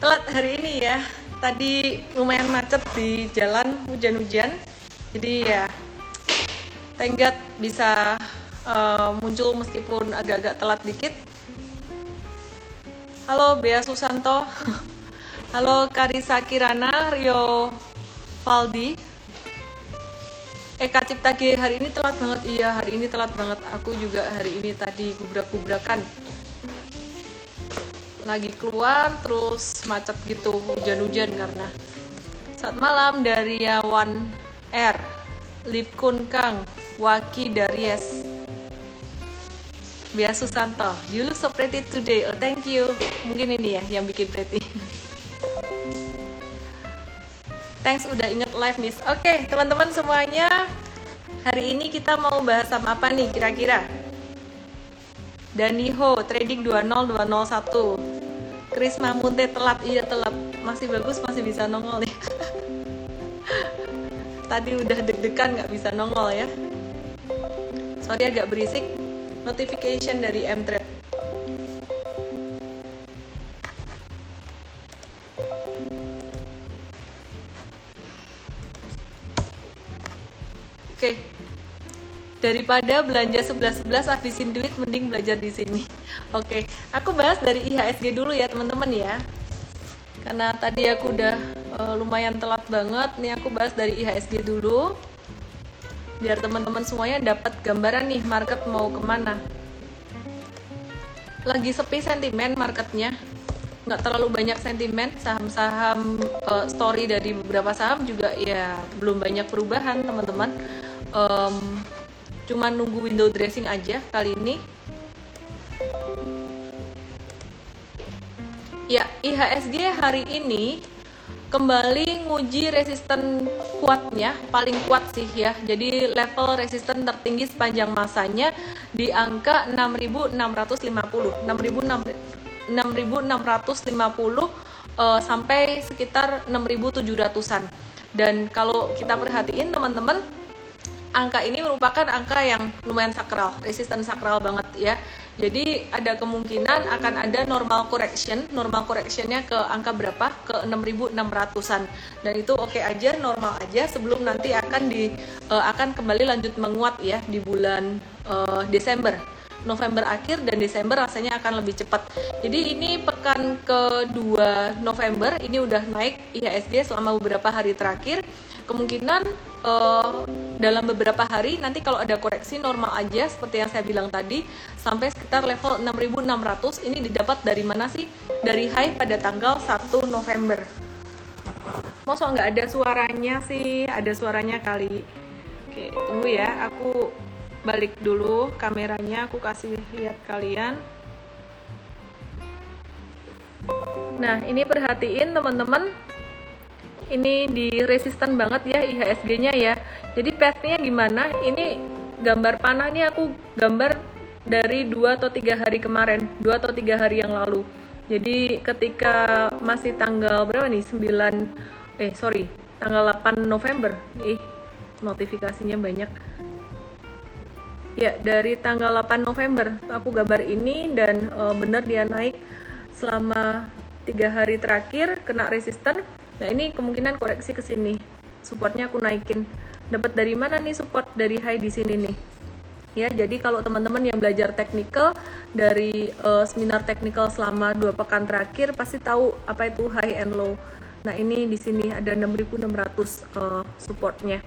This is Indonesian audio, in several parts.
telat hari ini ya. Tadi lumayan macet di jalan hujan-hujan. Jadi ya God bisa uh, muncul meskipun agak-agak telat dikit. Halo Bea Susanto. Halo Karisa Kirana, Rio Valdi. Eka Cipta G hari ini telat banget iya hari ini telat banget aku juga hari ini tadi gubrak-gubrakan lagi keluar terus macet gitu hujan-hujan karena saat malam dari Yawan R Lipkun Kang Waki Daries Bia Susanto you look so pretty today oh thank you mungkin ini ya yang bikin pretty Thanks udah inget live nih. Oke, okay, teman-teman semuanya, hari ini kita mau bahas sama apa nih kira-kira? Daniho trading 20201. Chris Mamunte telat, iya telat. Masih bagus, masih bisa nongol ya. Tadi udah deg-degan nggak bisa nongol ya. Sorry agak berisik. Notification dari M-Trade. Oke. Daripada belanja 11-11 habisin duit mending belajar di sini. Oke, aku bahas dari IHSG dulu ya, teman-teman ya. Karena tadi aku udah uh, lumayan telat banget, nih aku bahas dari IHSG dulu. Biar teman-teman semuanya dapat gambaran nih market mau ke mana. Lagi sepi sentimen marketnya, nggak terlalu banyak sentimen saham-saham uh, story dari beberapa saham juga ya belum banyak perubahan teman-teman um, cuma nunggu window dressing aja kali ini. Ya IHSG hari ini kembali nguji resisten kuatnya paling kuat sih ya. Jadi level resisten tertinggi sepanjang masanya di angka 6650 6650 uh, sampai sekitar 6700-an dan kalau kita perhatiin teman-teman angka ini merupakan angka yang lumayan sakral, resisten sakral banget ya. Jadi ada kemungkinan akan ada normal correction, normal correctionnya ke angka berapa? Ke 6.600an. Dan itu oke okay aja, normal aja sebelum nanti akan di uh, akan kembali lanjut menguat ya di bulan uh, Desember. November akhir dan Desember rasanya akan lebih cepat. Jadi ini pekan kedua November ini udah naik IHSG selama beberapa hari terakhir. Kemungkinan uh, dalam beberapa hari nanti kalau ada koreksi normal aja seperti yang saya bilang tadi sampai sekitar level 6600 ini didapat dari mana sih? Dari high pada tanggal 1 November. Masa nggak ada suaranya sih? Ada suaranya kali. Oke, tunggu ya. Aku balik dulu kameranya. Aku kasih lihat kalian. Nah, ini perhatiin teman-teman ini di resisten banget ya IHSG-nya ya. Jadi path-nya gimana? Ini gambar panah ini aku gambar dari dua atau tiga hari kemarin, dua atau tiga hari yang lalu. Jadi ketika masih tanggal berapa nih? 9 eh sorry, tanggal 8 November. Ih, notifikasinya banyak. Ya, dari tanggal 8 November aku gambar ini dan e, bener dia naik selama tiga hari terakhir kena resisten Nah ini kemungkinan koreksi ke sini. Supportnya aku naikin. Dapat dari mana nih support dari high di sini nih? Ya, jadi kalau teman-teman yang belajar technical dari uh, seminar technical selama dua pekan terakhir pasti tahu apa itu high and low. Nah ini di sini ada 6.600 uh, supportnya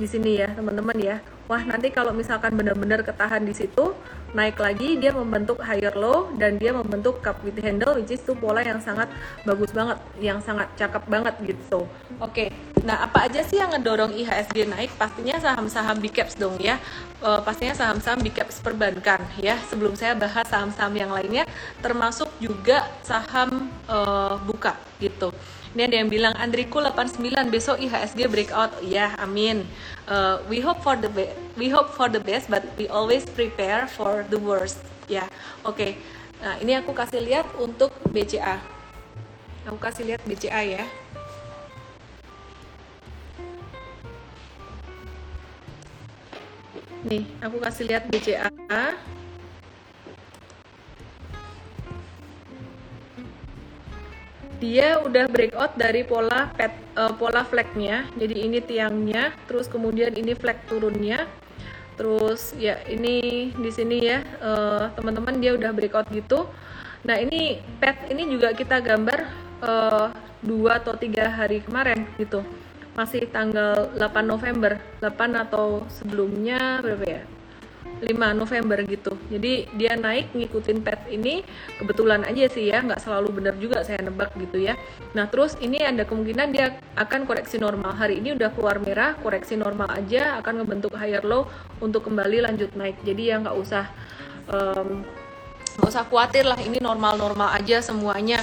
di sini ya teman-teman ya. Wah nanti kalau misalkan benar-benar ketahan di situ naik lagi dia membentuk higher low dan dia membentuk cup with handle which is itu pola yang sangat bagus banget, yang sangat cakep banget gitu. Oke, okay. nah apa aja sih yang ngedorong IHSG naik? Pastinya saham-saham big caps dong ya. Uh, pastinya saham-saham big caps perbankan ya. Sebelum saya bahas saham-saham yang lainnya, termasuk juga saham uh, buka gitu. Ini ada yang bilang Andriku 89 besok IHSG breakout. Ya, amin. Uh, we hope for the we hope for the best but we always prepare for the worst. Ya. Oke. Okay. Nah, ini aku kasih lihat untuk BCA. Aku kasih lihat BCA ya. Nih, aku kasih lihat BCA. Dia udah breakout dari pola pet, uh, pola flagnya. Jadi ini tiangnya terus kemudian ini flag turunnya. Terus ya ini di sini ya uh, teman-teman dia udah breakout gitu. Nah ini pet ini juga kita gambar uh, dua atau tiga hari kemarin gitu. Masih tanggal 8 November 8 atau sebelumnya berapa ya 5 November gitu. Jadi dia naik ngikutin pet ini kebetulan aja sih ya nggak selalu benar juga saya nebak gitu ya. Nah terus ini ada kemungkinan dia akan koreksi normal. Hari ini udah keluar merah koreksi normal aja akan ngebentuk higher low untuk kembali lanjut naik. Jadi ya nggak usah nggak um, usah khawatir lah ini normal-normal aja semuanya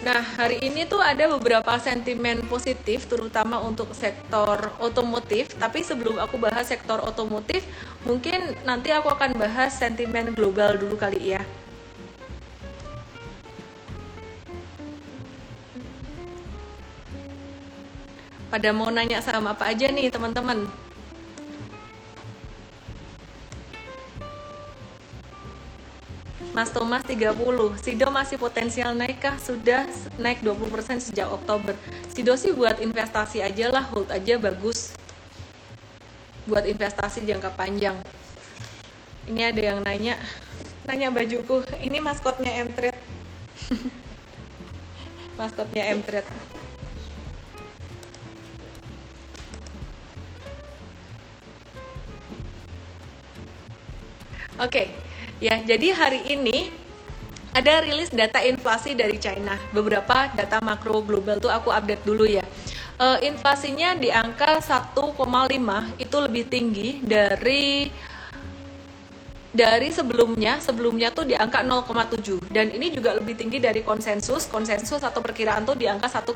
Nah, hari ini tuh ada beberapa sentimen positif, terutama untuk sektor otomotif. Tapi sebelum aku bahas sektor otomotif, mungkin nanti aku akan bahas sentimen global dulu kali ya. Pada mau nanya sama apa aja nih, teman-teman? Mas Thomas 30 Sido masih potensial naik kah? Sudah naik 20% sejak Oktober. Sido sih buat investasi aja lah Hold aja bagus. Buat investasi jangka panjang. Ini ada yang nanya Nanya bajuku Ini maskotnya M-Trade? Maskotnya M-Trade. Oke, okay. Ya, jadi hari ini ada rilis data inflasi dari China. Beberapa data makro global tuh aku update dulu ya. Uh, inflasinya di angka 1,5 itu lebih tinggi dari dari sebelumnya sebelumnya tuh di angka 0,7 dan ini juga lebih tinggi dari konsensus konsensus atau perkiraan tuh di angka 1,4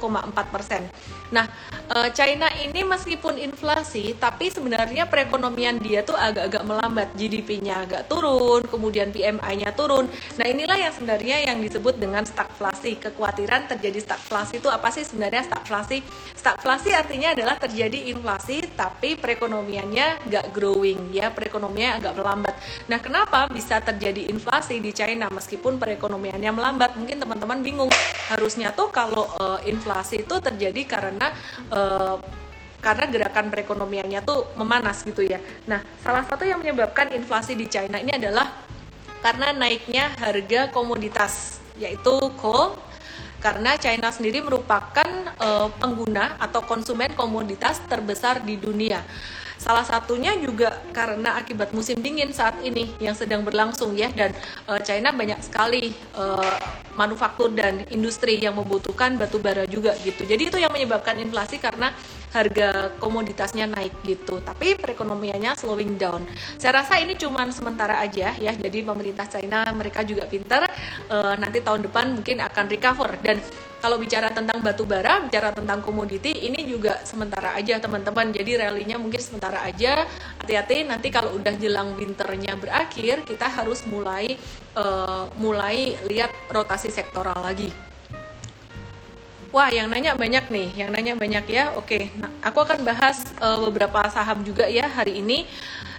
persen. Nah eh, China ini meskipun inflasi tapi sebenarnya perekonomian dia tuh agak-agak melambat GDP-nya agak turun kemudian PMI-nya turun. Nah inilah yang sebenarnya yang disebut dengan stagflasi kekhawatiran terjadi stagflasi itu apa sih sebenarnya stagflasi? Stagflasi artinya adalah terjadi inflasi tapi perekonomiannya nggak growing ya perekonomiannya agak melambat. Nah kenapa bisa terjadi inflasi di China meskipun perekonomiannya melambat? Mungkin teman-teman bingung. Harusnya tuh kalau uh, inflasi itu terjadi karena uh, karena gerakan perekonomiannya tuh memanas gitu ya. Nah, salah satu yang menyebabkan inflasi di China ini adalah karena naiknya harga komoditas yaitu coal karena China sendiri merupakan uh, pengguna atau konsumen komoditas terbesar di dunia. Salah satunya juga karena akibat musim dingin saat ini yang sedang berlangsung ya dan uh, China banyak sekali uh, manufaktur dan industri yang membutuhkan batu bara juga gitu. Jadi itu yang menyebabkan inflasi karena harga komoditasnya naik gitu. Tapi perekonomiannya slowing down. Saya rasa ini cuma sementara aja ya. Jadi pemerintah China mereka juga pintar uh, nanti tahun depan mungkin akan recover dan kalau bicara tentang batu bara, bicara tentang komoditi, ini juga sementara aja teman-teman. Jadi rallynya mungkin sementara aja. Hati-hati nanti kalau udah jelang winternya berakhir, kita harus mulai uh, mulai lihat rotasi sektoral lagi. Wah, yang nanya banyak nih, yang nanya banyak ya. Oke, nah, aku akan bahas uh, beberapa saham juga ya hari ini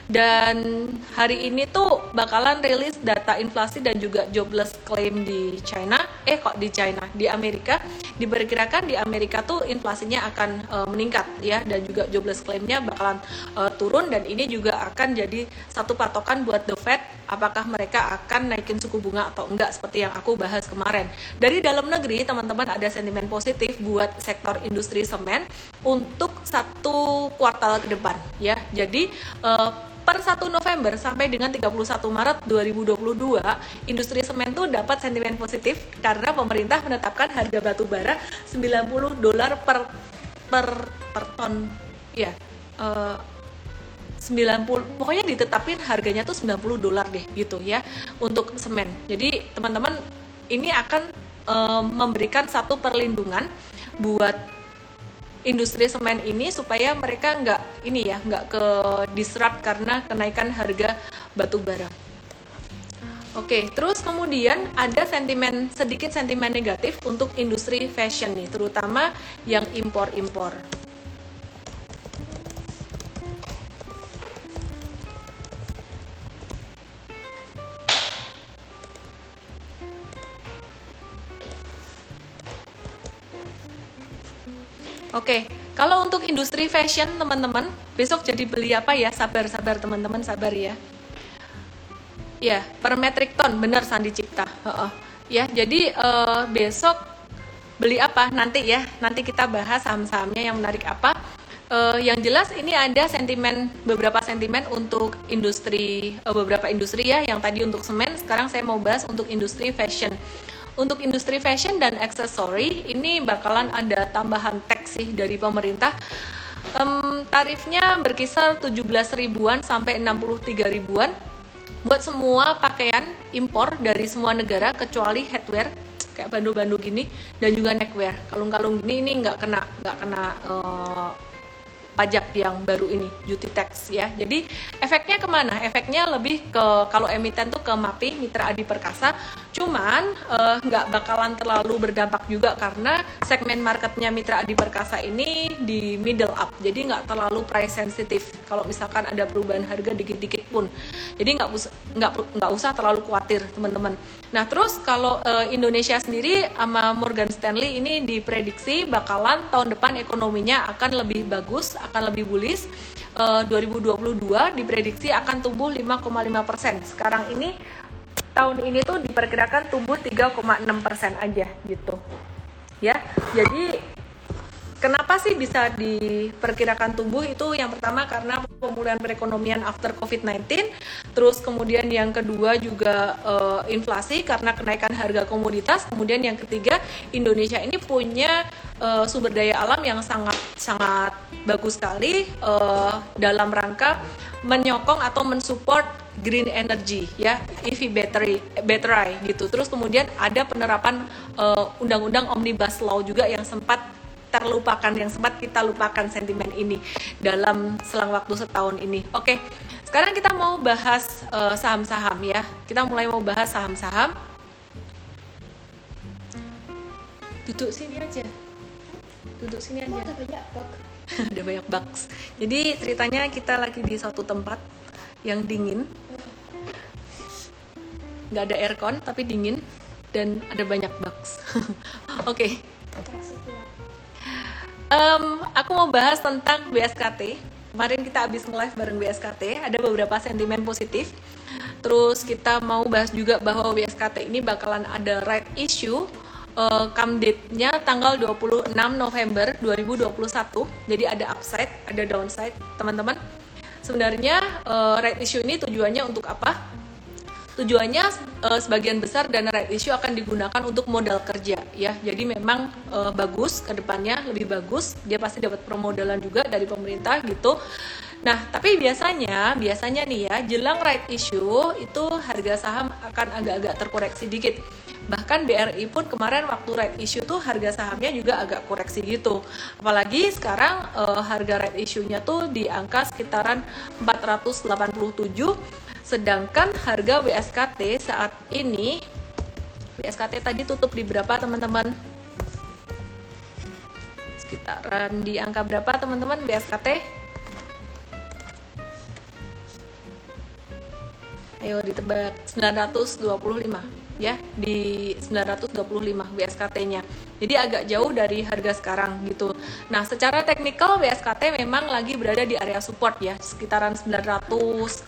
dan hari ini tuh bakalan rilis data inflasi dan juga jobless claim di China eh kok di China di Amerika diperkirakan di Amerika tuh inflasinya akan uh, meningkat ya dan juga jobless claimnya bakalan uh, turun dan ini juga akan jadi satu patokan buat the Fed apakah mereka akan naikin suku bunga atau enggak seperti yang aku bahas kemarin. Dari dalam negeri teman-teman ada sentimen positif buat sektor industri semen untuk satu kuartal ke depan ya. Jadi uh, per 1 November sampai dengan 31 Maret 2022 industri semen tuh dapat sentimen positif karena pemerintah menetapkan harga batu bara 90 dolar per per per ton. Ya uh, 90 pokoknya ditetapin harganya tuh 90 dolar deh gitu ya untuk semen. Jadi teman-teman ini akan uh, memberikan satu perlindungan buat industri semen ini supaya mereka nggak ini ya nggak ke disrupt karena kenaikan harga batu bara. Oke, terus kemudian ada sentimen sedikit sentimen negatif untuk industri fashion nih, terutama yang impor-impor. Oke, kalau untuk industri fashion teman-teman, besok jadi beli apa ya? Sabar-sabar teman-teman, sabar ya. Ya, per metric ton, benar Sandi Cipta. Uh -uh. Ya, jadi uh, besok beli apa nanti ya? Nanti kita bahas saham-sahamnya yang menarik apa. Uh, yang jelas ini ada sentimen beberapa sentimen untuk industri uh, beberapa industri ya. Yang tadi untuk semen, sekarang saya mau bahas untuk industri fashion untuk industri fashion dan aksesori ini bakalan ada tambahan tax sih dari pemerintah. Um, tarifnya berkisar 17 ribuan sampai 63 ribuan buat semua pakaian impor dari semua negara kecuali headwear kayak bandu-bandu gini dan juga neckwear. Kalung-kalung gini ini nggak kena nggak kena uh, pajak yang baru ini duty tax ya. Jadi efeknya ke mana? Efeknya lebih ke kalau emiten tuh ke MAPI Mitra Adi Perkasa. Cuman eh, nggak uh, bakalan terlalu berdampak juga karena segmen marketnya Mitra Adi Perkasa ini di middle up. Jadi nggak terlalu price sensitif. Kalau misalkan ada perubahan harga dikit-dikit pun. Jadi nggak nggak nggak usah terlalu khawatir teman-teman nah terus kalau uh, Indonesia sendiri sama Morgan Stanley ini diprediksi bakalan tahun depan ekonominya akan lebih bagus akan lebih bullish. Uh, 2022 diprediksi akan tumbuh 5,5 persen. Sekarang ini tahun ini tuh diperkirakan tumbuh 3,6 persen aja gitu. Ya, jadi Kenapa sih bisa diperkirakan tumbuh? Itu yang pertama karena pemulihan perekonomian after COVID-19, terus kemudian yang kedua juga uh, inflasi karena kenaikan harga komoditas, kemudian yang ketiga Indonesia ini punya uh, sumber daya alam yang sangat sangat bagus sekali uh, dalam rangka menyokong atau mensupport green energy ya EV battery battery gitu. Terus kemudian ada penerapan undang-undang uh, omnibus law juga yang sempat terlupakan yang sempat kita lupakan sentimen ini dalam selang waktu setahun ini. Oke, sekarang kita mau bahas eh, saham-saham uh, ya. Kita mulai mau bahas saham-saham. Duduk sini aja. Duduk sini aja. ada banyak bug. ada banyak bugs. Jadi ceritanya kita lagi di suatu tempat yang dingin. Nggak ada aircon tapi dingin dan ada banyak bugs. Oke. okay um, aku mau bahas tentang BSKT. Kemarin kita habis nge-live bareng BSKT, ada beberapa sentimen positif. Terus kita mau bahas juga bahwa BSKT ini bakalan ada right issue uh, come date-nya tanggal 26 November 2021. Jadi ada upside, ada downside, teman-teman. Sebenarnya uh, right issue ini tujuannya untuk apa? Tujuannya uh, sebagian besar dana right issue akan digunakan untuk modal kerja ya jadi memang uh, bagus ke depannya lebih bagus dia pasti dapat permodalan juga dari pemerintah gitu Nah, tapi biasanya, biasanya nih ya, jelang right issue itu harga saham akan agak-agak terkoreksi dikit. Bahkan BRI pun kemarin waktu right issue tuh harga sahamnya juga agak koreksi gitu. Apalagi sekarang uh, harga right issue-nya tuh di angka sekitaran 487 Sedangkan harga WSKT saat ini WSKT tadi tutup di berapa teman-teman? Sekitaran di angka berapa teman-teman WSKT? Ayo ditebak 925 ya di 925 WSKT-nya. Jadi agak jauh dari harga sekarang gitu. Nah, secara teknikal WSKT memang lagi berada di area support ya, sekitaran 900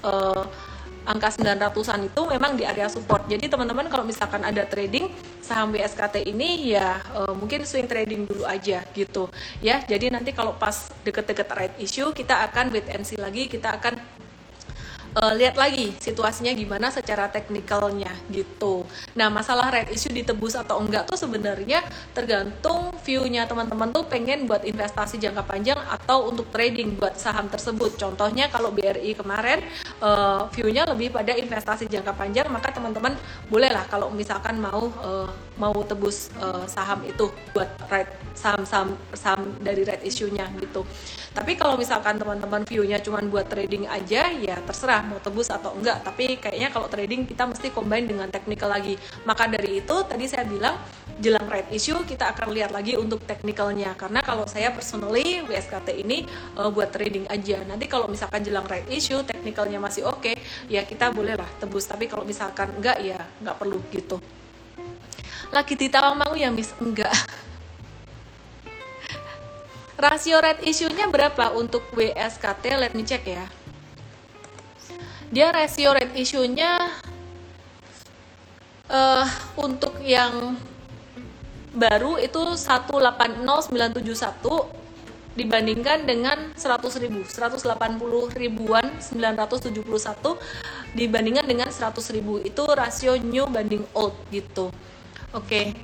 uh, angka 900-an itu memang di area support. Jadi teman-teman kalau misalkan ada trading saham WSKT ini ya uh, mungkin swing trading dulu aja gitu ya. Jadi nanti kalau pas deket-deket right issue kita akan wait and see lagi, kita akan uh, lihat lagi situasinya gimana secara teknikalnya gitu. Nah masalah red issue ditebus atau enggak tuh sebenarnya tergantung view-nya teman-teman tuh pengen buat investasi jangka panjang atau untuk trading buat saham tersebut. Contohnya kalau BRI kemarin uh, view-nya lebih pada investasi jangka panjang maka teman-teman bolehlah kalau misalkan mau uh, mau tebus uh, saham itu buat red saham-saham saham dari red issue-nya gitu. Tapi kalau misalkan teman-teman view-nya cuma buat trading aja ya terserah mau tebus atau enggak. Tapi kayaknya kalau trading kita mesti combine dengan technical lagi. Maka dari itu tadi saya bilang jelang right issue kita akan lihat lagi untuk technicalnya. Karena kalau saya personally WSKT ini uh, buat trading aja. Nanti kalau misalkan jelang right issue technicalnya masih oke okay, ya kita bolehlah tebus. Tapi kalau misalkan enggak ya enggak perlu gitu. Lagi ditawang mau ya miss? Enggak. Rasio red issue-nya berapa untuk WSKT let me check ya dia rasio red issue-nya uh, untuk yang baru itu 180971 dibandingkan dengan 100 ribu 180 ribuan 971 dibandingkan dengan 100 ribu itu rasio new banding old gitu oke okay.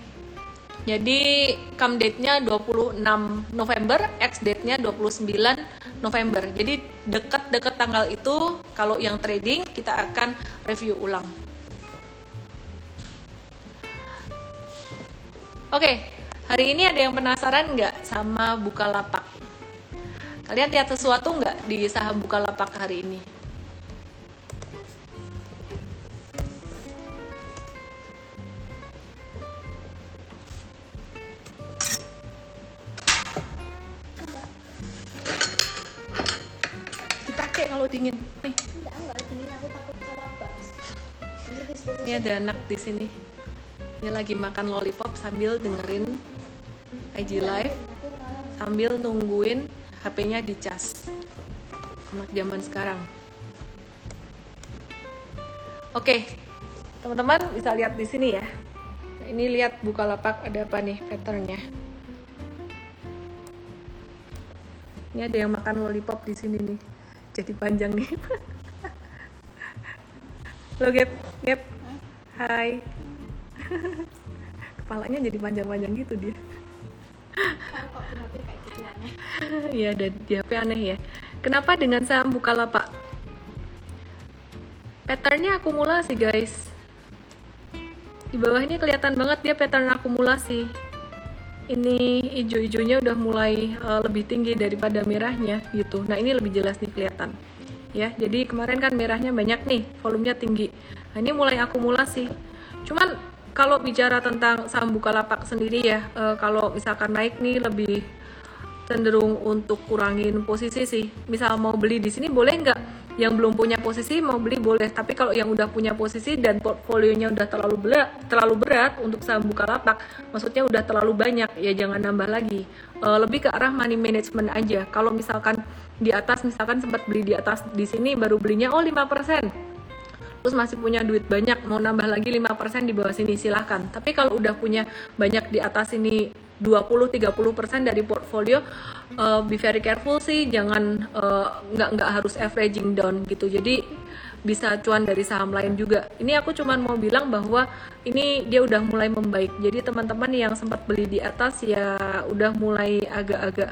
Jadi come date-nya 26 November ex date-nya 29 November jadi dekat-dekat tanggal itu kalau yang trading kita akan review ulang Oke, hari ini ada yang penasaran nggak sama Bukalapak? Kalian lihat sesuatu nggak di saham Bukalapak hari ini? Dingin. Nih. Enggak, enggak dingin aku takut Ini ada anak di sini. Dia lagi makan lollipop sambil dengerin IG live. sambil nungguin HP-nya dicas anak zaman sekarang. Oke teman-teman bisa lihat di sini ya. Ini lihat buka lapak ada apa nih patternnya. Ini ada yang makan lollipop di sini nih jadi panjang nih lo gap gap hai kepalanya jadi panjang-panjang gitu dia Iya, dan di HP aneh ya. Kenapa dengan saham Bukalapak? Patternnya akumulasi guys. Di bawah ini kelihatan banget dia pattern akumulasi. Ini hijau-hijaunya udah mulai uh, lebih tinggi daripada merahnya gitu. Nah ini lebih jelas nih kelihatan. Ya, jadi kemarin kan merahnya banyak nih, volumenya tinggi. Nah ini mulai akumulasi. Cuman kalau bicara tentang saham Bukalapak sendiri ya, e, kalau misalkan naik nih lebih cenderung untuk kurangin posisi sih. Misal mau beli di sini boleh nggak? Yang belum punya posisi mau beli boleh, tapi kalau yang udah punya posisi dan portfolionya udah terlalu berat, terlalu berat untuk saham Bukalapak, maksudnya udah terlalu banyak, ya jangan nambah lagi. E, lebih ke arah money management aja. Kalau misalkan di atas misalkan sempat beli di atas di sini baru belinya oh 5% terus masih punya duit banyak mau nambah lagi 5% di bawah sini silahkan tapi kalau udah punya banyak di atas ini 20-30% dari portfolio uh, be very careful sih jangan uh, nggak nggak harus averaging down gitu. Jadi bisa cuan dari saham lain juga. Ini aku cuman mau bilang bahwa ini dia udah mulai membaik. Jadi teman-teman yang sempat beli di atas ya udah mulai agak-agak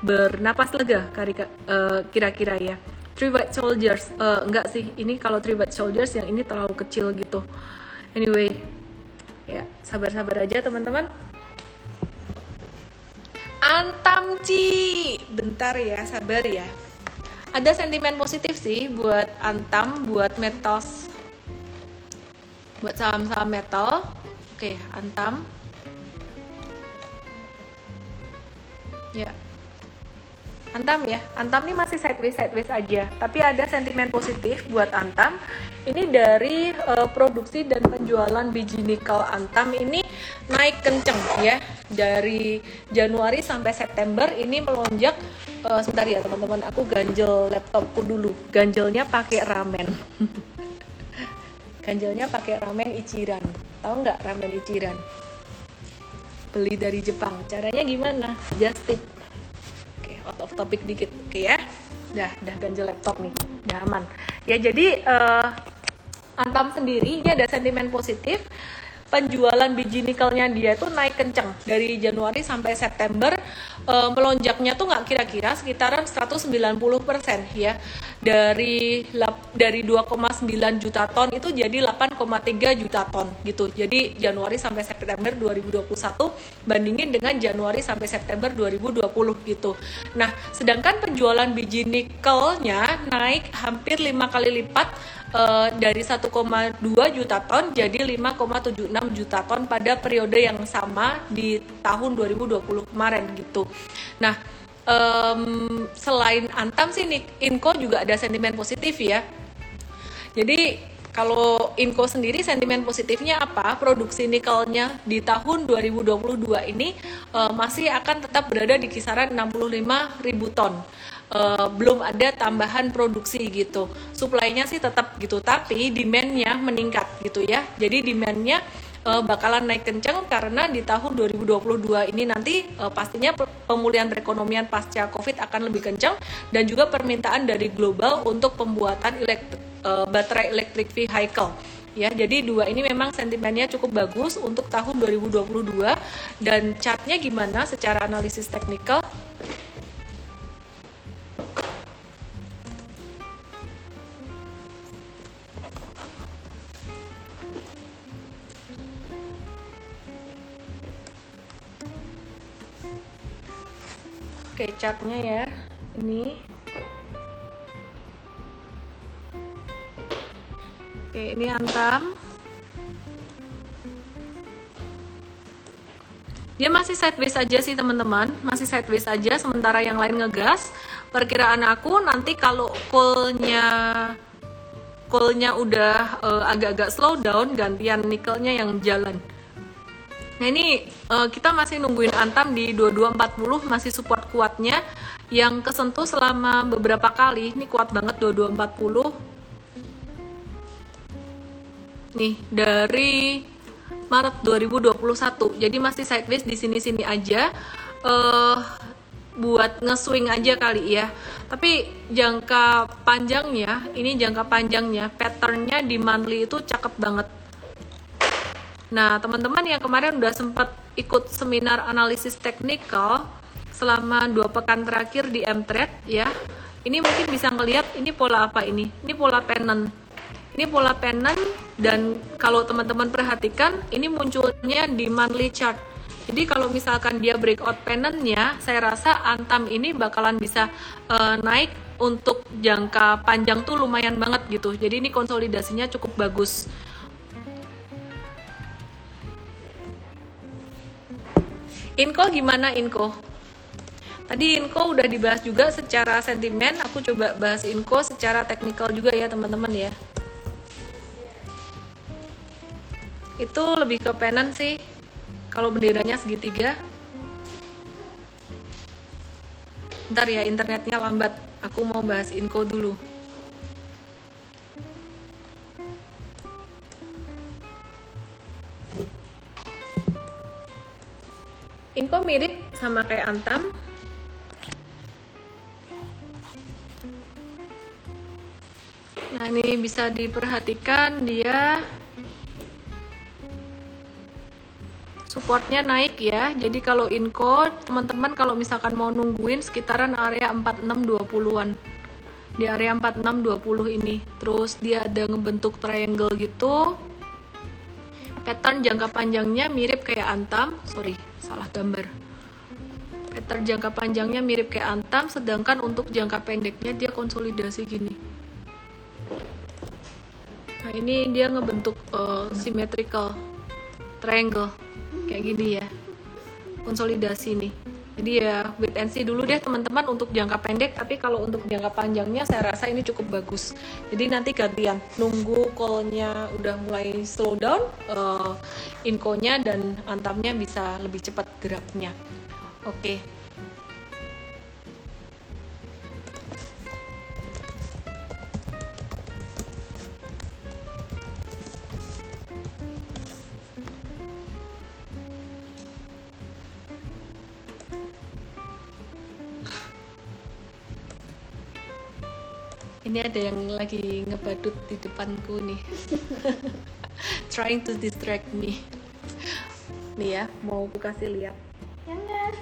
bernapas lega eh, kira-kira ya. Three White Soldiers. Uh, enggak sih ini kalau Three White Soldiers yang ini terlalu kecil gitu. Anyway ya sabar-sabar aja teman-teman Antam Ci. Bentar ya sabar ya. Ada sentimen positif sih buat Antam buat metals buat saham-saham metal. Oke Antam. Ya Antam ya, Antam ini masih sideways sideways aja, tapi ada sentimen positif buat Antam. Ini dari uh, produksi dan penjualan biji nikel Antam ini naik kenceng ya dari Januari sampai September ini melonjak. Uh, sebentar ya teman-teman, aku ganjel laptopku dulu. Ganjelnya pakai ramen. ganjelnya pakai ramen Ichiran. Tahu nggak ramen Ichiran? Beli dari Jepang. Caranya gimana? Just tip out of topic dikit. Oke okay, ya? Udah udah ganjel laptop nih. Udah aman. Ya jadi uh, Antam sendiri ini ada sentimen positif penjualan biji nikelnya dia itu naik kencang dari Januari sampai September e, melonjaknya tuh nggak kira-kira sekitaran 190 persen ya. Dari dari 2,9 juta ton itu jadi 8,3 juta ton gitu. Jadi Januari sampai September 2021 bandingin dengan Januari sampai September 2020 gitu. Nah sedangkan penjualan biji nikelnya naik hampir lima kali lipat uh, dari 1,2 juta ton jadi 5,76 juta ton pada periode yang sama di tahun 2020 kemarin gitu. Nah, um, selain Antam sih Inco juga ada sentimen positif ya. Jadi kalau Inco sendiri sentimen positifnya apa? Produksi nikelnya di tahun 2022 ini uh, masih akan tetap berada di kisaran 65.000 ton. Uh, belum ada tambahan produksi gitu. Suplainya sih tetap gitu, tapi demandnya meningkat gitu ya. Jadi demandnya uh, bakalan naik kencang karena di tahun 2022 ini nanti uh, pastinya pemulihan perekonomian pasca Covid akan lebih kencang dan juga permintaan dari global untuk pembuatan elektrik, uh, baterai electric vehicle ya jadi dua ini memang sentimennya cukup bagus untuk tahun 2022 dan chartnya gimana secara analisis teknikal catnya ya. Ini. Oke, ini antam. Dia masih sideways aja sih teman-teman, masih sideways aja sementara yang lain ngegas. Perkiraan aku nanti kalau call-nya call-nya udah uh, agak-agak slow down, gantian nikelnya yang jalan. Nah ini uh, kita masih nungguin Antam di 2240 masih support kuatnya yang kesentuh selama beberapa kali. Ini kuat banget 2240. Nih dari Maret 2021. Jadi masih sideways di sini-sini aja. Uh, buat nge-swing aja kali ya. Tapi jangka panjangnya, ini jangka panjangnya, patternnya di monthly itu cakep banget Nah, teman-teman yang kemarin udah sempat ikut seminar analisis teknikal selama dua pekan terakhir di Mtrade ya, ini mungkin bisa ngelihat ini pola apa ini? Ini pola pennant. Ini pola pennant dan kalau teman-teman perhatikan ini munculnya di monthly chart. Jadi kalau misalkan dia breakout pennantnya, saya rasa Antam ini bakalan bisa uh, naik untuk jangka panjang tuh lumayan banget gitu. Jadi ini konsolidasinya cukup bagus. Inko gimana Inko? Tadi Inko udah dibahas juga secara sentimen, aku coba bahas Inko secara teknikal juga ya teman-teman ya. Itu lebih ke penan sih, kalau benderanya segitiga. Ntar ya internetnya lambat, aku mau bahas Inko dulu. Inko mirip sama kayak Antam. Nah ini bisa diperhatikan dia supportnya naik ya. Jadi kalau Inko teman-teman kalau misalkan mau nungguin sekitaran area 4620-an. Di area 4620 ini. Terus dia ada ngebentuk triangle gitu. Pattern jangka panjangnya mirip kayak Antam, sorry salah gambar. Pattern jangka panjangnya mirip kayak antam sedangkan untuk jangka pendeknya dia konsolidasi gini. Nah ini dia ngebentuk uh, symmetrical triangle. Kayak gini ya. Konsolidasi nih jadi ya wait and see dulu deh teman-teman untuk jangka pendek. Tapi kalau untuk jangka panjangnya saya rasa ini cukup bagus. Jadi nanti gantian. Nunggu callnya udah mulai slow down uh, inkonya dan antamnya bisa lebih cepat geraknya. Oke. okay. Ini ada yang lagi ngebadut di depanku nih. Trying to distract me. Nih ya mau aku kasih lihat. Jangan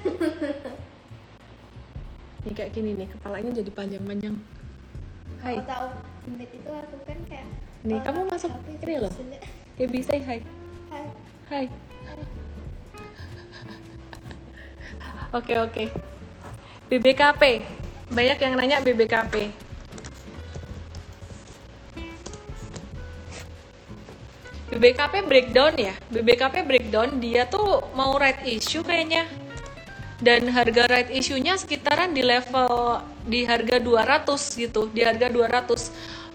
ini kayak gini nih kepalanya jadi panjang-panjang. Hai. Tahu itu aku kan kayak nih kamu masuk ini loh. ya bisa hai. Hai. Hai. Oke oke. BBKP banyak yang nanya BBKP BBKP breakdown ya? BBKP breakdown dia tuh mau right issue kayaknya. Dan harga right issue-nya sekitaran di level di harga 200 gitu di harga 200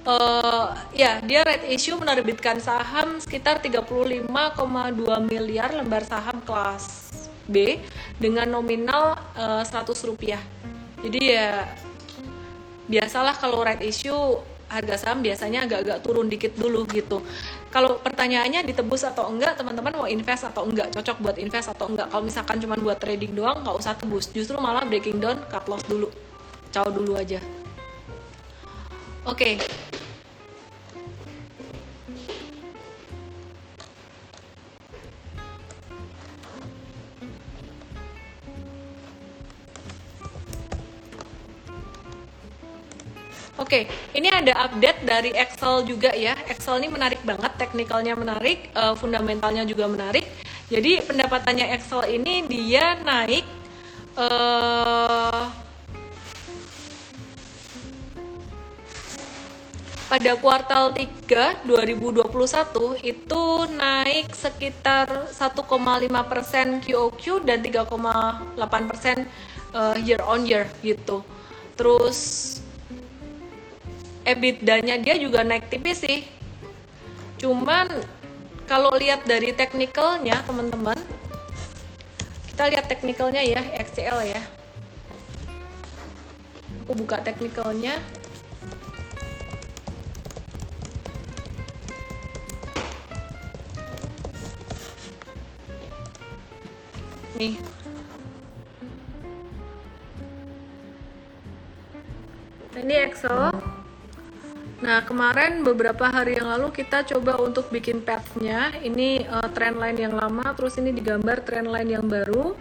uh, eh, ya dia right issue menerbitkan saham sekitar 35,2 miliar lembar saham kelas B dengan nominal eh, 100 rupiah. Jadi ya biasalah kalau right issue harga saham biasanya agak-agak turun dikit dulu gitu. Kalau pertanyaannya ditebus atau enggak, teman-teman mau invest atau enggak, cocok buat invest atau enggak. Kalau misalkan cuma buat trading doang, nggak usah tebus. Justru malah breaking down, cut loss dulu, caw dulu aja. Oke. Oke, ini ada update dari Excel juga ya. Excel ini menarik banget, teknikalnya menarik, eh, fundamentalnya juga menarik. Jadi pendapatannya Excel ini dia naik eh, pada kuartal 3 2021 itu naik sekitar 1,5% QOQ dan 3,8% eh, year on year gitu. Terus EBITDA-nya dia juga naik tipis sih. Cuman kalau lihat dari teknikalnya teman-teman, kita lihat teknikalnya ya, XCL ya. Aku buka teknikalnya. Nih, ini Excel. Nah, kemarin beberapa hari yang lalu kita coba untuk bikin path-nya. Ini uh, trend line yang lama, terus ini digambar trend line yang baru.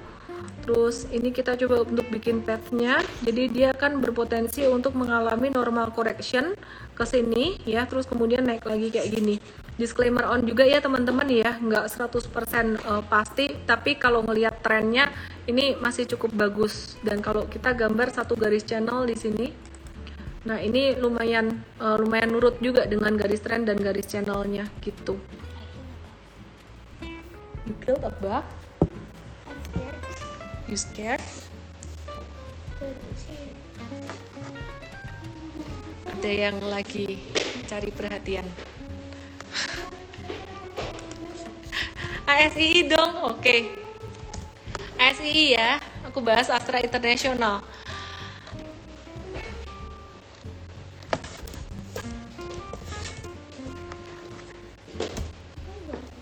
Terus ini kita coba untuk bikin path-nya. Jadi dia akan berpotensi untuk mengalami normal correction ke sini ya, terus kemudian naik lagi kayak gini. Disclaimer on juga ya teman-teman ya, nggak 100% uh, pasti, tapi kalau ngelihat trennya ini masih cukup bagus. Dan kalau kita gambar satu garis channel di sini, Nah ini lumayan uh, lumayan nurut juga dengan garis trend dan garis channelnya gitu. You killed a bug? You scared? Ada yang lagi cari perhatian. ASI dong, oke. Okay. ASI ya, aku bahas Astra International.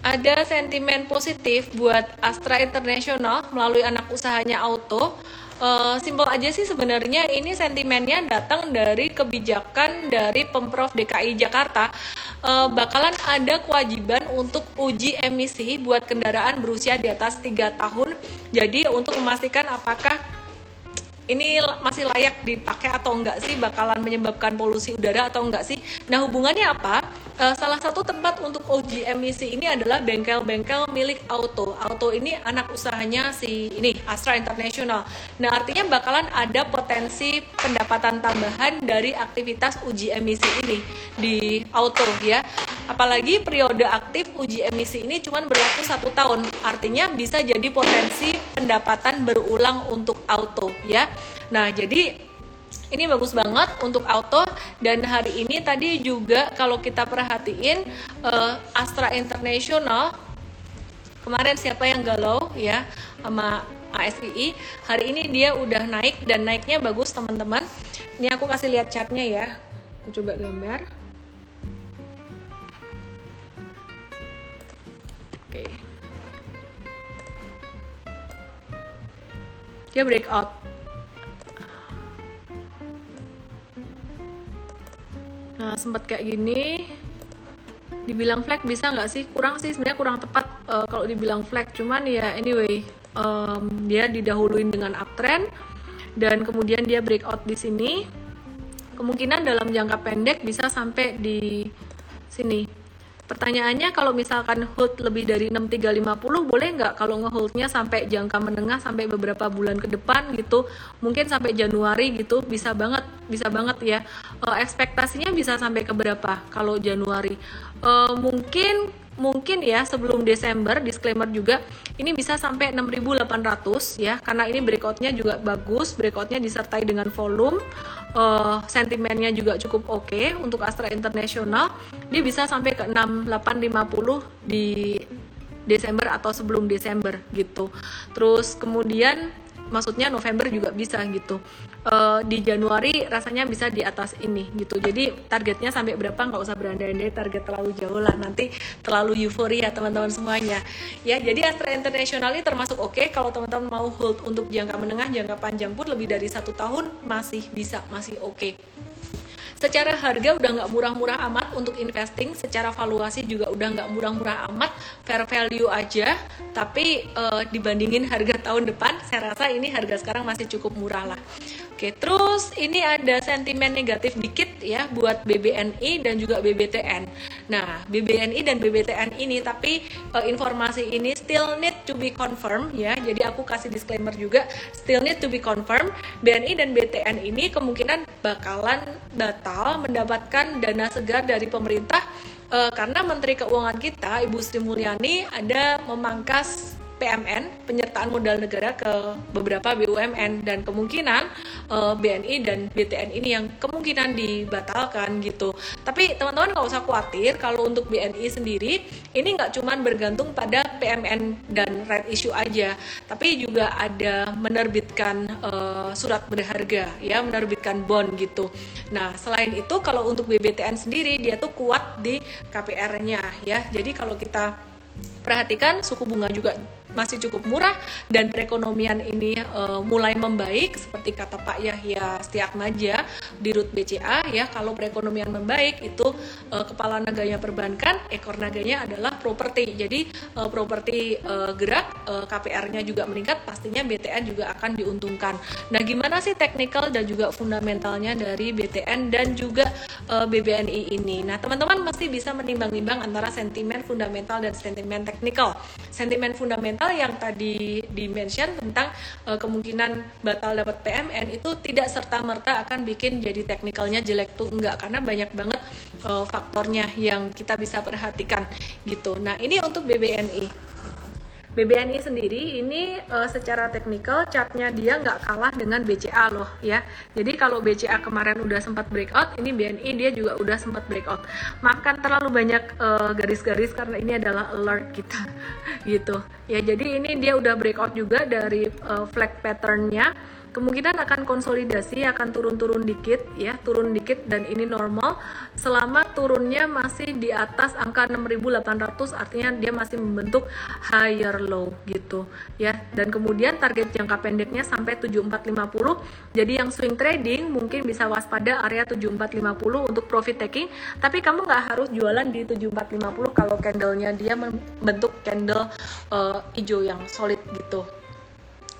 Ada sentimen positif buat Astra International melalui anak usahanya Auto. Uh, simpel aja sih sebenarnya ini sentimennya datang dari kebijakan dari Pemprov DKI Jakarta uh, bakalan ada kewajiban untuk uji emisi buat kendaraan berusia di atas 3 tahun. Jadi untuk memastikan apakah ini masih layak dipakai atau enggak sih bakalan menyebabkan polusi udara atau enggak sih nah hubungannya apa uh, salah satu tempat untuk uji emisi ini adalah bengkel-bengkel milik Auto. Auto ini anak usahanya si ini Astra International. Nah artinya bakalan ada potensi pendapatan tambahan dari aktivitas uji emisi ini di Auto ya. Apalagi periode aktif uji emisi ini cuma berlaku satu tahun. Artinya bisa jadi potensi pendapatan berulang untuk Auto ya. Nah, jadi ini bagus banget untuk auto. Dan hari ini tadi juga kalau kita perhatiin uh, Astra International kemarin siapa yang galau ya sama ASVI hari ini dia udah naik dan naiknya bagus teman-teman. Ini aku kasih lihat chartnya ya. Aku coba gambar. Oke. Dia breakout Nah, sempat kayak gini. Dibilang flag bisa nggak sih? Kurang sih sebenarnya kurang tepat uh, kalau dibilang flag. Cuman ya anyway, um, dia didahuluin dengan uptrend dan kemudian dia breakout di sini. Kemungkinan dalam jangka pendek bisa sampai di sini. Pertanyaannya kalau misalkan hold lebih dari 6350 boleh nggak kalau ngeholdnya sampai jangka menengah sampai beberapa bulan ke depan gitu? Mungkin sampai Januari gitu bisa banget bisa banget ya. E, ekspektasinya bisa sampai ke berapa kalau Januari? E, mungkin mungkin ya sebelum Desember disclaimer juga ini bisa sampai 6.800 ya karena ini breakoutnya juga bagus breakoutnya disertai dengan volume uh, sentimennya juga cukup oke okay untuk Astra International. Dia bisa sampai ke 6850 di Desember atau sebelum Desember gitu. Terus kemudian maksudnya November juga bisa gitu uh, di Januari rasanya bisa di atas ini gitu. Jadi targetnya sampai berapa? Nggak usah berandai-andai target terlalu jauh lah. Nanti terlalu euforia teman-teman semuanya. Ya jadi Astra International ini termasuk oke okay. kalau teman-teman mau hold untuk jangka menengah jangka panjang pun lebih dari satu tahun masih bisa masih oke. Okay secara harga udah nggak murah-murah amat untuk investing secara valuasi juga udah nggak murah-murah amat fair value aja. Tapi uh, dibandingin harga tahun depan saya rasa ini harga sekarang masih cukup murah lah Oke, terus ini ada sentimen negatif dikit ya buat BBNI dan juga BBTN. Nah, BBNI dan BBTN ini tapi uh, informasi ini still need to be confirmed ya. Jadi aku kasih disclaimer juga still need to be confirmed. BNI dan BTN ini kemungkinan bakalan batal mendapatkan dana segar dari pemerintah uh, karena Menteri Keuangan kita Ibu Sri Mulyani ada memangkas PMN penyertaan modal negara ke beberapa BUMN dan kemungkinan uh, eh, BNI dan BTN ini yang kemungkinan dibatalkan gitu. Tapi teman-teman nggak usah khawatir kalau untuk BNI sendiri ini nggak cuma bergantung pada PMN dan red issue aja, tapi juga ada menerbitkan uh, surat berharga ya, menerbitkan bond gitu. Nah selain itu kalau untuk BBTN sendiri dia tuh kuat di KPR-nya ya. Jadi kalau kita perhatikan suku bunga juga masih cukup murah dan perekonomian ini uh, mulai membaik seperti kata Pak Yahya Setiakmaja di RUT BCA ya. Kalau perekonomian membaik itu uh, kepala naganya perbankan ekor naganya adalah properti. Jadi uh, properti uh, gerak uh, KPR-nya juga meningkat pastinya BTN juga akan diuntungkan. Nah gimana sih teknikal dan juga fundamentalnya dari BTN dan juga uh, BBNI ini? Nah teman-teman masih bisa menimbang-nimbang antara sentimen fundamental dan sentimen teknikal. Sentimen fundamental yang tadi dimention tentang uh, kemungkinan batal dapat PMN itu tidak serta merta akan bikin jadi teknikalnya jelek tuh enggak karena banyak banget uh, faktornya yang kita bisa perhatikan gitu. Nah ini untuk BBNI. BBNI sendiri ini uh, secara teknikal chartnya dia nggak kalah dengan BCA loh ya. Jadi kalau BCA kemarin udah sempat breakout, ini BNI dia juga udah sempat breakout. Makan terlalu banyak eh, garis-garis uh, karena ini adalah alert kita gitu. Ya jadi ini dia udah breakout juga dari uh, flag patternnya kemungkinan akan konsolidasi akan turun-turun dikit ya turun dikit dan ini normal. Selama turunnya masih di atas angka 6800 artinya dia masih membentuk higher low gitu ya. Dan kemudian target jangka pendeknya sampai 7450 jadi yang swing trading mungkin bisa waspada area 7450 untuk profit taking. Tapi kamu nggak harus jualan di 7450 kalau candlenya dia membentuk candle uh, hijau yang solid gitu.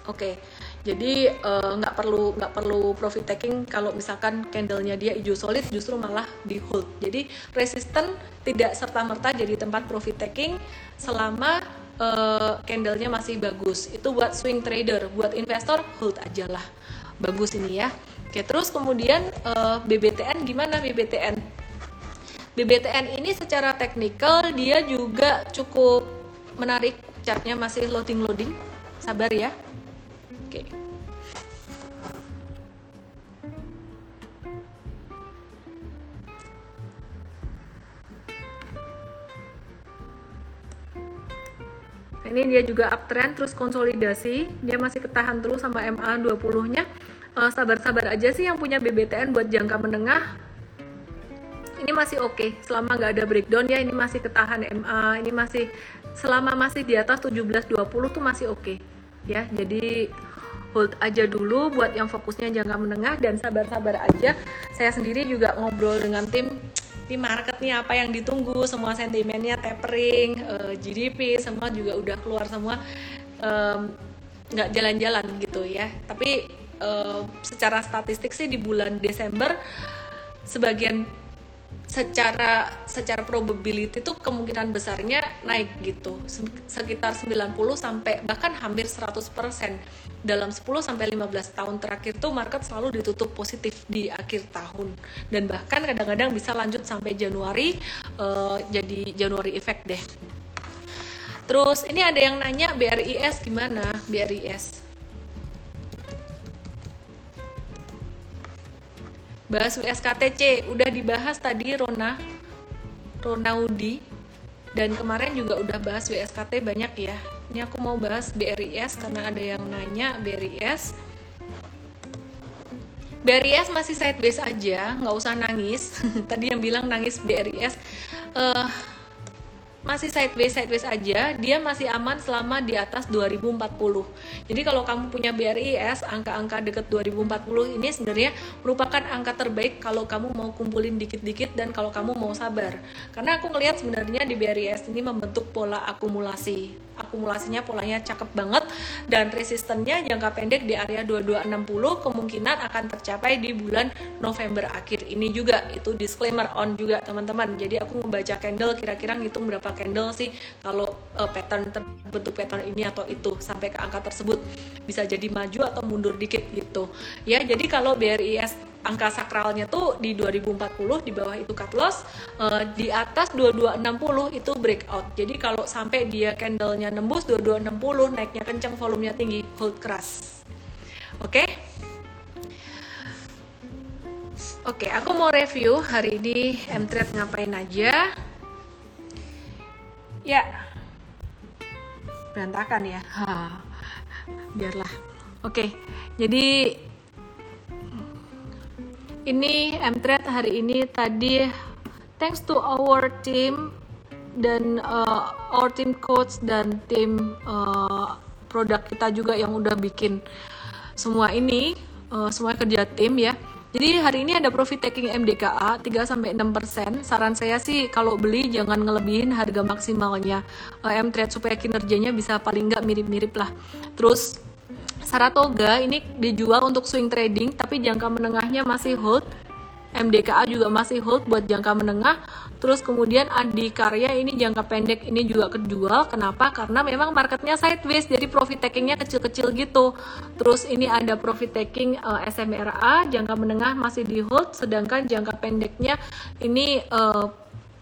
Oke. okay jadi eh, nggak uh, perlu nggak perlu profit taking kalau misalkan candlenya dia hijau solid justru malah di hold. Jadi resisten tidak serta merta jadi tempat profit taking selama uh, candlenya masih bagus. Itu buat swing trader buat investor hold aja lah. Bagus ini ya. Oke terus kemudian uh, eh, BBTN gimana BBTN BBTN ini secara teknikal dia juga cukup menarik. Chartnya masih loading loading sabar ya Oke. ini dia juga uptrend terus konsolidasi dia masih ketahan terus sama MA 20 nya uh, sabar-sabar aja sih yang punya BBTN buat jangka menengah ini masih oke okay. selama nggak ada breakdown ya ini masih ketahan MA ini masih selama masih di atas 1720 tuh masih oke okay. ya jadi hold aja dulu buat yang fokusnya jangka menengah dan sabar-sabar aja. Saya sendiri juga ngobrol dengan tim di market nih apa yang ditunggu, semua sentimennya tapering, uh, eh, GDP semua juga udah keluar semua nggak um, jalan-jalan gitu ya. Tapi uh, secara statistik sih di bulan Desember sebagian secara secara probability itu kemungkinan besarnya naik gitu. Sekitar 90 sampai bahkan hampir 100% dalam 10 sampai 15 tahun terakhir tuh market selalu ditutup positif di akhir tahun. Dan bahkan kadang-kadang bisa lanjut sampai Januari eh, jadi Januari effect deh. Terus ini ada yang nanya BRIS gimana? BRIS bahas USKTC udah dibahas tadi Rona Ronaudi dan kemarin juga udah bahas WSKT banyak ya. Ini aku mau bahas BRIS karena ada yang nanya BRIS BRIS masih sideways aja nggak usah nangis. Tadi yang bilang nangis BRIS eh masih sideways sideways aja dia masih aman selama di atas 2040 jadi kalau kamu punya BRIS angka-angka deket 2040 ini sebenarnya merupakan angka terbaik kalau kamu mau kumpulin dikit-dikit dan kalau kamu mau sabar. Karena aku ngelihat sebenarnya di BRIS ini membentuk pola akumulasi akumulasinya polanya cakep banget dan resistennya jangka pendek di area 2260 kemungkinan akan tercapai di bulan November akhir. Ini juga itu disclaimer on juga teman-teman. Jadi aku membaca candle kira-kira ngitung berapa candle sih kalau uh, pattern terbentuk pattern ini atau itu sampai ke angka tersebut bisa jadi maju atau mundur dikit gitu. Ya jadi kalau BRIS angka sakralnya tuh di 2040 di bawah itu cut loss uh, di atas 2260 itu breakout jadi kalau sampai dia candlenya nembus 2260 naiknya kencang volumenya tinggi hold keras oke okay? Oke, aku mau review hari ini M-Trade ngapain aja. Ya, berantakan ya. Ha, biarlah. Oke, jadi ini M-Trade hari ini tadi thanks to our team dan uh, our team coach dan tim uh, produk kita juga yang udah bikin semua ini uh, semua kerja tim ya. Jadi hari ini ada profit taking MDKA 3 sampai 6%. Saran saya sih kalau beli jangan ngelebihin harga maksimalnya uh, M-Trade supaya kinerjanya bisa paling nggak mirip-mirip lah. Terus Saratoga ini dijual untuk swing trading tapi jangka menengahnya masih hold. MDKA juga masih hold buat jangka menengah. Terus kemudian Adi Karya ini jangka pendek ini juga kejual. Kenapa? Karena memang marketnya sideways jadi profit takingnya kecil-kecil gitu. Terus ini ada profit taking uh, SMRA jangka menengah masih di hold sedangkan jangka pendeknya ini uh,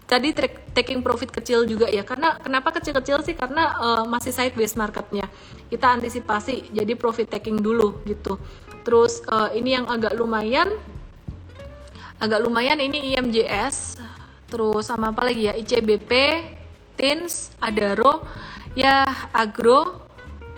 tadi taking profit kecil juga ya karena kenapa kecil-kecil sih karena uh, masih sideways marketnya kita antisipasi jadi profit taking dulu gitu. Terus uh, ini yang agak lumayan agak lumayan ini IMJS terus sama apa lagi ya? ICBP TINS Adaro ya Agro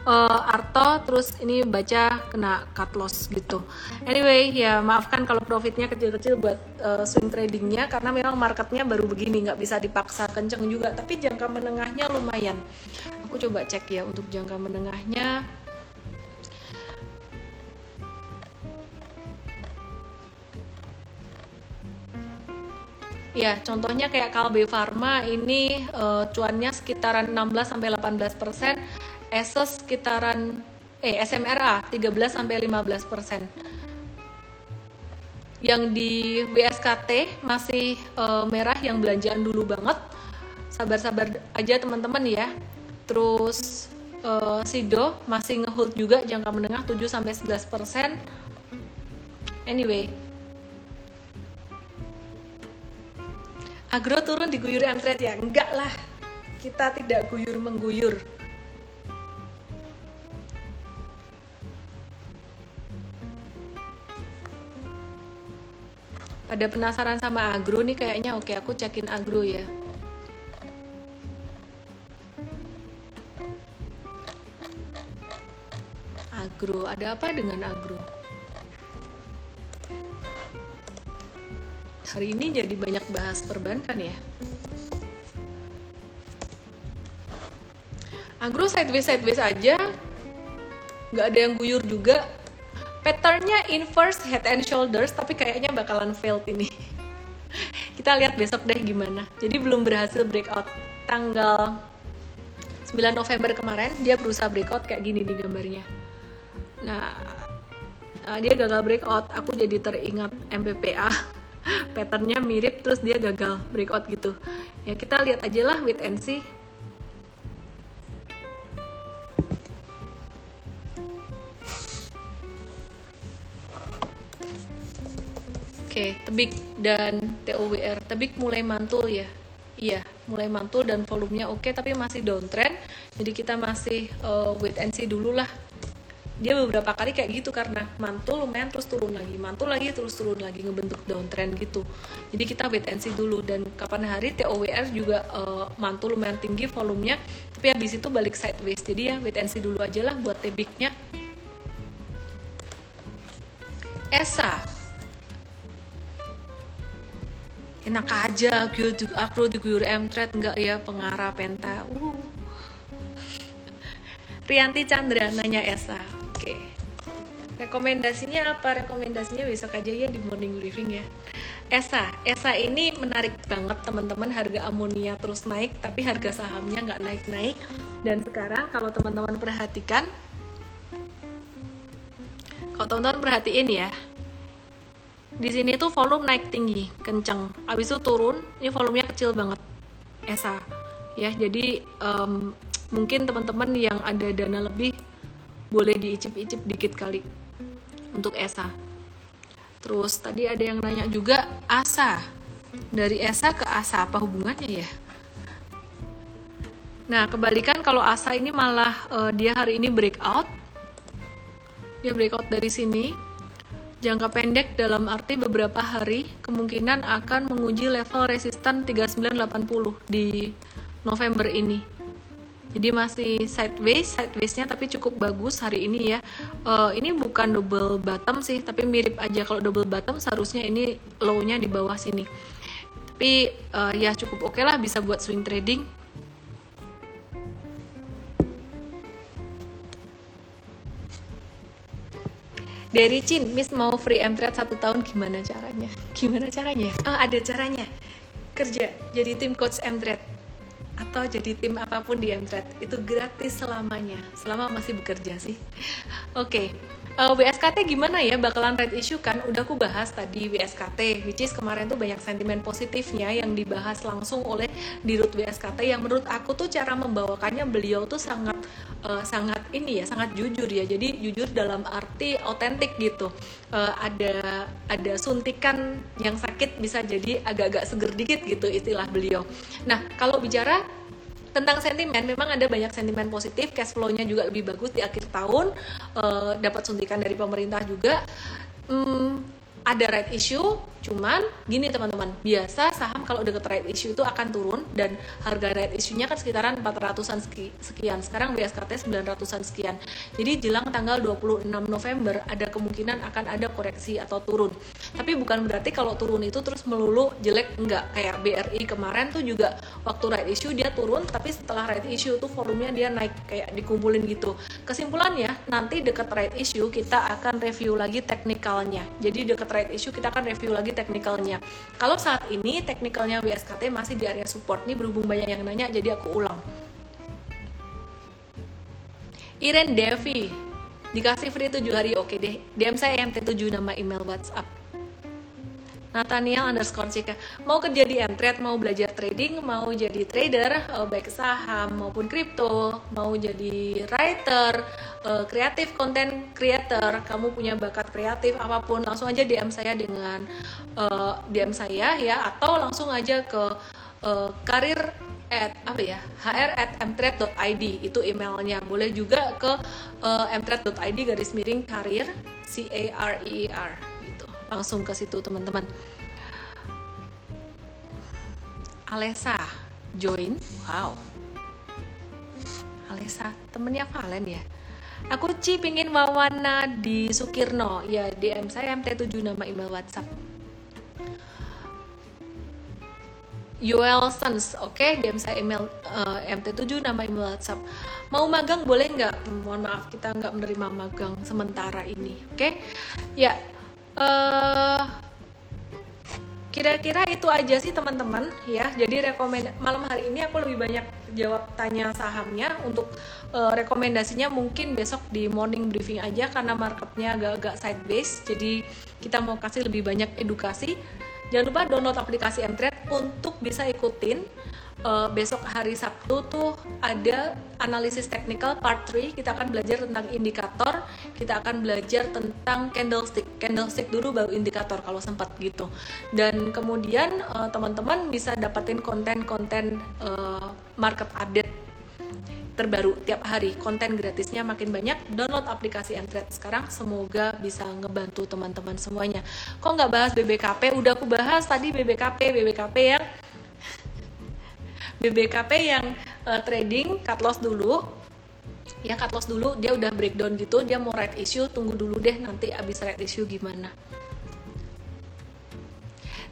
uh, Arto terus ini baca kena cut loss gitu. Anyway ya maafkan kalau profitnya kecil-kecil buat uh, swing tradingnya karena memang marketnya baru begini nggak bisa dipaksa kenceng juga. Tapi jangka menengahnya lumayan. Aku coba cek ya untuk jangka menengahnya. Ya, contohnya kayak Kalbe Pharma ini uh, cuannya sekitaran 16 sampai 18 persen, Esos sekitaran eh SMRA 13 sampai 15 persen. Yang di BSKT masih uh, merah yang belanjaan dulu banget. Sabar-sabar aja teman-teman ya. Terus uh, Sido masih ngehold juga jangka menengah 7 sampai 11 persen. Anyway, agro turun diguyur M-Trade ya? Enggak lah. Kita tidak guyur mengguyur. Pada penasaran sama agro nih kayaknya oke aku cekin agro ya. Agro, ada apa dengan agro? Hari ini jadi banyak bahas perbankan ya. Agro sideways sideways aja, nggak ada yang guyur juga. Patternnya inverse head and shoulders, tapi kayaknya bakalan failed ini. Kita lihat besok deh gimana. Jadi belum berhasil breakout tanggal 9 November kemarin dia berusaha breakout kayak gini di gambarnya. Nah, nah dia gagal breakout. Aku jadi teringat MPPA patternnya mirip terus dia gagal breakout gitu ya kita lihat aja lah wait and see Oke, tebik dan TOWR. Tebik mulai mantul ya. Iya, mulai mantul dan volumenya oke tapi masih downtrend. Jadi kita masih uh, wait and see dulu lah. Dia beberapa kali kayak gitu karena mantul lumayan terus turun lagi, mantul lagi terus turun lagi ngebentuk downtrend gitu. Jadi kita wait and see dulu dan kapan hari TOWR juga uh, mantul lumayan tinggi volumenya, tapi habis itu balik sideways. Jadi ya wait and see dulu aja lah buat tebiknya. ESA enak aja gitu aku diguyur M-Trade enggak? Ya pengarah penta. Uh. Rianti Chandra nanya Esa. Oke. Rekomendasinya apa? Rekomendasinya besok aja ya di morning briefing ya. Esa Esa ini menarik banget teman-teman. Harga amonia terus naik tapi harga sahamnya nggak naik-naik. Dan sekarang kalau teman-teman perhatikan kalau teman-teman perhatiin ya di sini tuh volume naik tinggi kenceng. Abis itu turun ini volumenya kecil banget. ESA. Ya jadi um, mungkin teman-teman yang ada dana lebih boleh diicip-icip dikit kali untuk ESA. Terus tadi ada yang nanya juga ASA. Dari ESA ke ASA apa hubungannya ya? Nah kebalikan kalau ASA ini malah uh, dia hari ini breakout. Dia breakout dari sini Jangka pendek dalam arti beberapa hari kemungkinan akan menguji level resistan 3980 di November ini. Jadi masih sideways, sidewaysnya tapi cukup bagus hari ini ya. Uh, ini bukan double bottom sih, tapi mirip aja kalau double bottom seharusnya ini low-nya di bawah sini. Tapi uh, ya cukup oke okay lah bisa buat swing trading. Dari Chin, Miss mau free M-Trade satu tahun gimana caranya? Gimana caranya? Oh, ada caranya. Kerja jadi tim coach M-Trade atau jadi tim apa pun di M-Trade itu gratis selamanya, selama masih bekerja sih. Oke, okay uh, eh, WSKT gimana ya? Bakalan red issue kan? Udah aku bahas tadi WSKT which is kemarin tuh banyak sentimen positifnya yang dibahas langsung oleh dirut WSKT yang menurut aku tuh cara membawakannya beliau tuh sangat uh, sangat ini ya sangat jujur ya. Jadi jujur dalam arti otentik gitu. Uh, ada ada suntikan yang sakit bisa jadi agak-agak seger dikit gitu istilah beliau. Nah kalau bicara tentang sentimen. Memang ada banyak sentimen positif cash flow-nya juga lebih bagus di akhir tahun uh, dapat suntikan dari pemerintah juga. Um, ada right issue cuman gini teman-teman. Biasa saham kalau deket right issue itu akan turun dan harga right issue-nya kan sekitaran 400-an sekian. Sekarang BSKT 900-an sekian. Jadi jelang tanggal 26 November ada kemungkinan akan ada koreksi atau turun. Tapi bukan berarti kalau turun itu terus melulu jelek enggak. Kayak BRI kemarin tuh juga waktu right issue dia turun tapi setelah right issue tuh volumenya dia naik kayak dikumpulin gitu. Kesimpulannya nanti deket right issue kita akan review lagi teknikalnya. Jadi deket right issue kita akan review lagi teknikalnya kalau saat ini teknikalnya WSKT masih di area support ini berhubung banyak yang nanya jadi aku ulang. Iren Devi dikasih free 7 hari oke deh. DM saya MT7 nama email WhatsApp Nathaniel underscore Cika. Mau kerja di Mtrade mau belajar trading mau jadi trader uh, baik saham maupun kripto mau jadi writer kreatif uh, content creator kamu punya bakat kreatif apa pun langsung aja DM saya dengan uh, DM saya ya atau langsung aja ke uh, karir at apa ya hr at mtrade.id itu emailnya. Boleh juga ke uh, mtrade.id garis miring karir c a r e r langsung ke situ teman-teman Alessa join wow Alessa temennya Valen ya aku Ci pingin wawana di Sukirno ya DM saya MT7 nama email WhatsApp Yuel Sons, oke, okay? DM saya email uh, eh, MT7 nama email WhatsApp. Mau magang boleh nggak? Mohon maaf kita nggak menerima magang sementara ini, oke? Okay? Ya, uh, kira-kira itu aja sih teman-teman ya. Jadi rekomend malam hari ini aku lebih banyak jawab tanya sahamnya untuk uh, rekomendasinya mungkin besok di morning briefing aja karena marketnya agak-agak side base jadi kita mau kasih lebih banyak edukasi. Jangan lupa download aplikasi Mtrade untuk bisa ikutin uh, besok hari Sabtu tuh ada analisis teknikal part 3 kita akan belajar tentang indikator. Kita akan belajar tentang candlestick. Candlestick dulu baru indikator kalau sempat gitu. Dan kemudian uh, teman-teman bisa dapetin konten-konten uh, market update terbaru tiap hari. Konten gratisnya makin banyak. Download aplikasi Mtrade sekarang. Semoga bisa ngebantu teman-teman semuanya. Kok nggak bahas BBKP udah aku bahas tadi BBKP BBKP yang BBKP yang uh, trading cut loss dulu ya cut loss dulu dia udah breakdown gitu dia mau right issue tunggu dulu deh nanti abis right issue gimana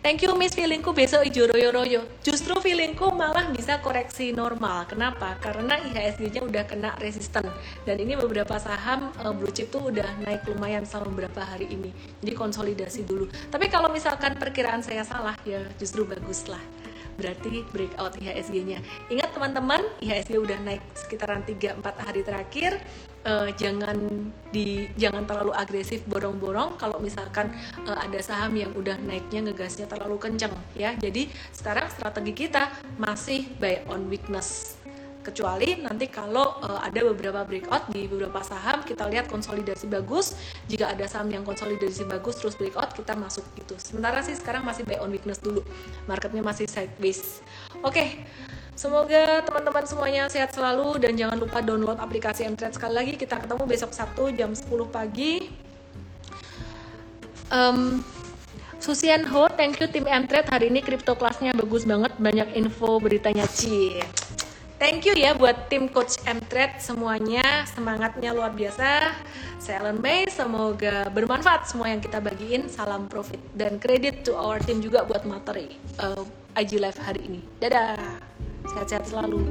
Thank you Miss feelingku besok ijo royo-royo. Justru feelingku malah bisa koreksi normal. Kenapa? Karena IHSG-nya udah kena resisten dan ini beberapa saham uh, blue chip tuh udah naik lumayan selama beberapa hari ini. Jadi konsolidasi dulu. Tapi kalau misalkan perkiraan saya salah ya justru bagus lah berarti breakout IHSG-nya. Ingat teman-teman, IHSG udah naik sekitaran 3-4 hari terakhir. Uh, jangan di jangan terlalu agresif borong-borong kalau misalkan uh, ada saham yang udah naiknya ngegasnya terlalu kenceng ya. Jadi sekarang strategi kita masih buy on weakness kecuali nanti kalau uh, ada beberapa breakout di beberapa saham kita lihat konsolidasi bagus jika ada saham yang konsolidasi bagus terus breakout kita masuk gitu sementara sih sekarang masih buy on weakness dulu marketnya masih sideways oke okay. Semoga teman-teman semuanya sehat selalu dan jangan lupa download aplikasi Mtrade sekali lagi. Kita ketemu besok Sabtu jam 10 pagi. Um, Susian Ho, thank you tim Mtrade hari ini crypto kelasnya bagus banget, banyak info beritanya cie. Thank you ya buat tim Coach Mtrade semuanya semangatnya luar biasa. Saya Ellen May, semoga bermanfaat semua yang kita bagiin. Salam profit dan kredit to our team juga buat materi uh, IG Live hari ini. Dadah, sehat-sehat selalu.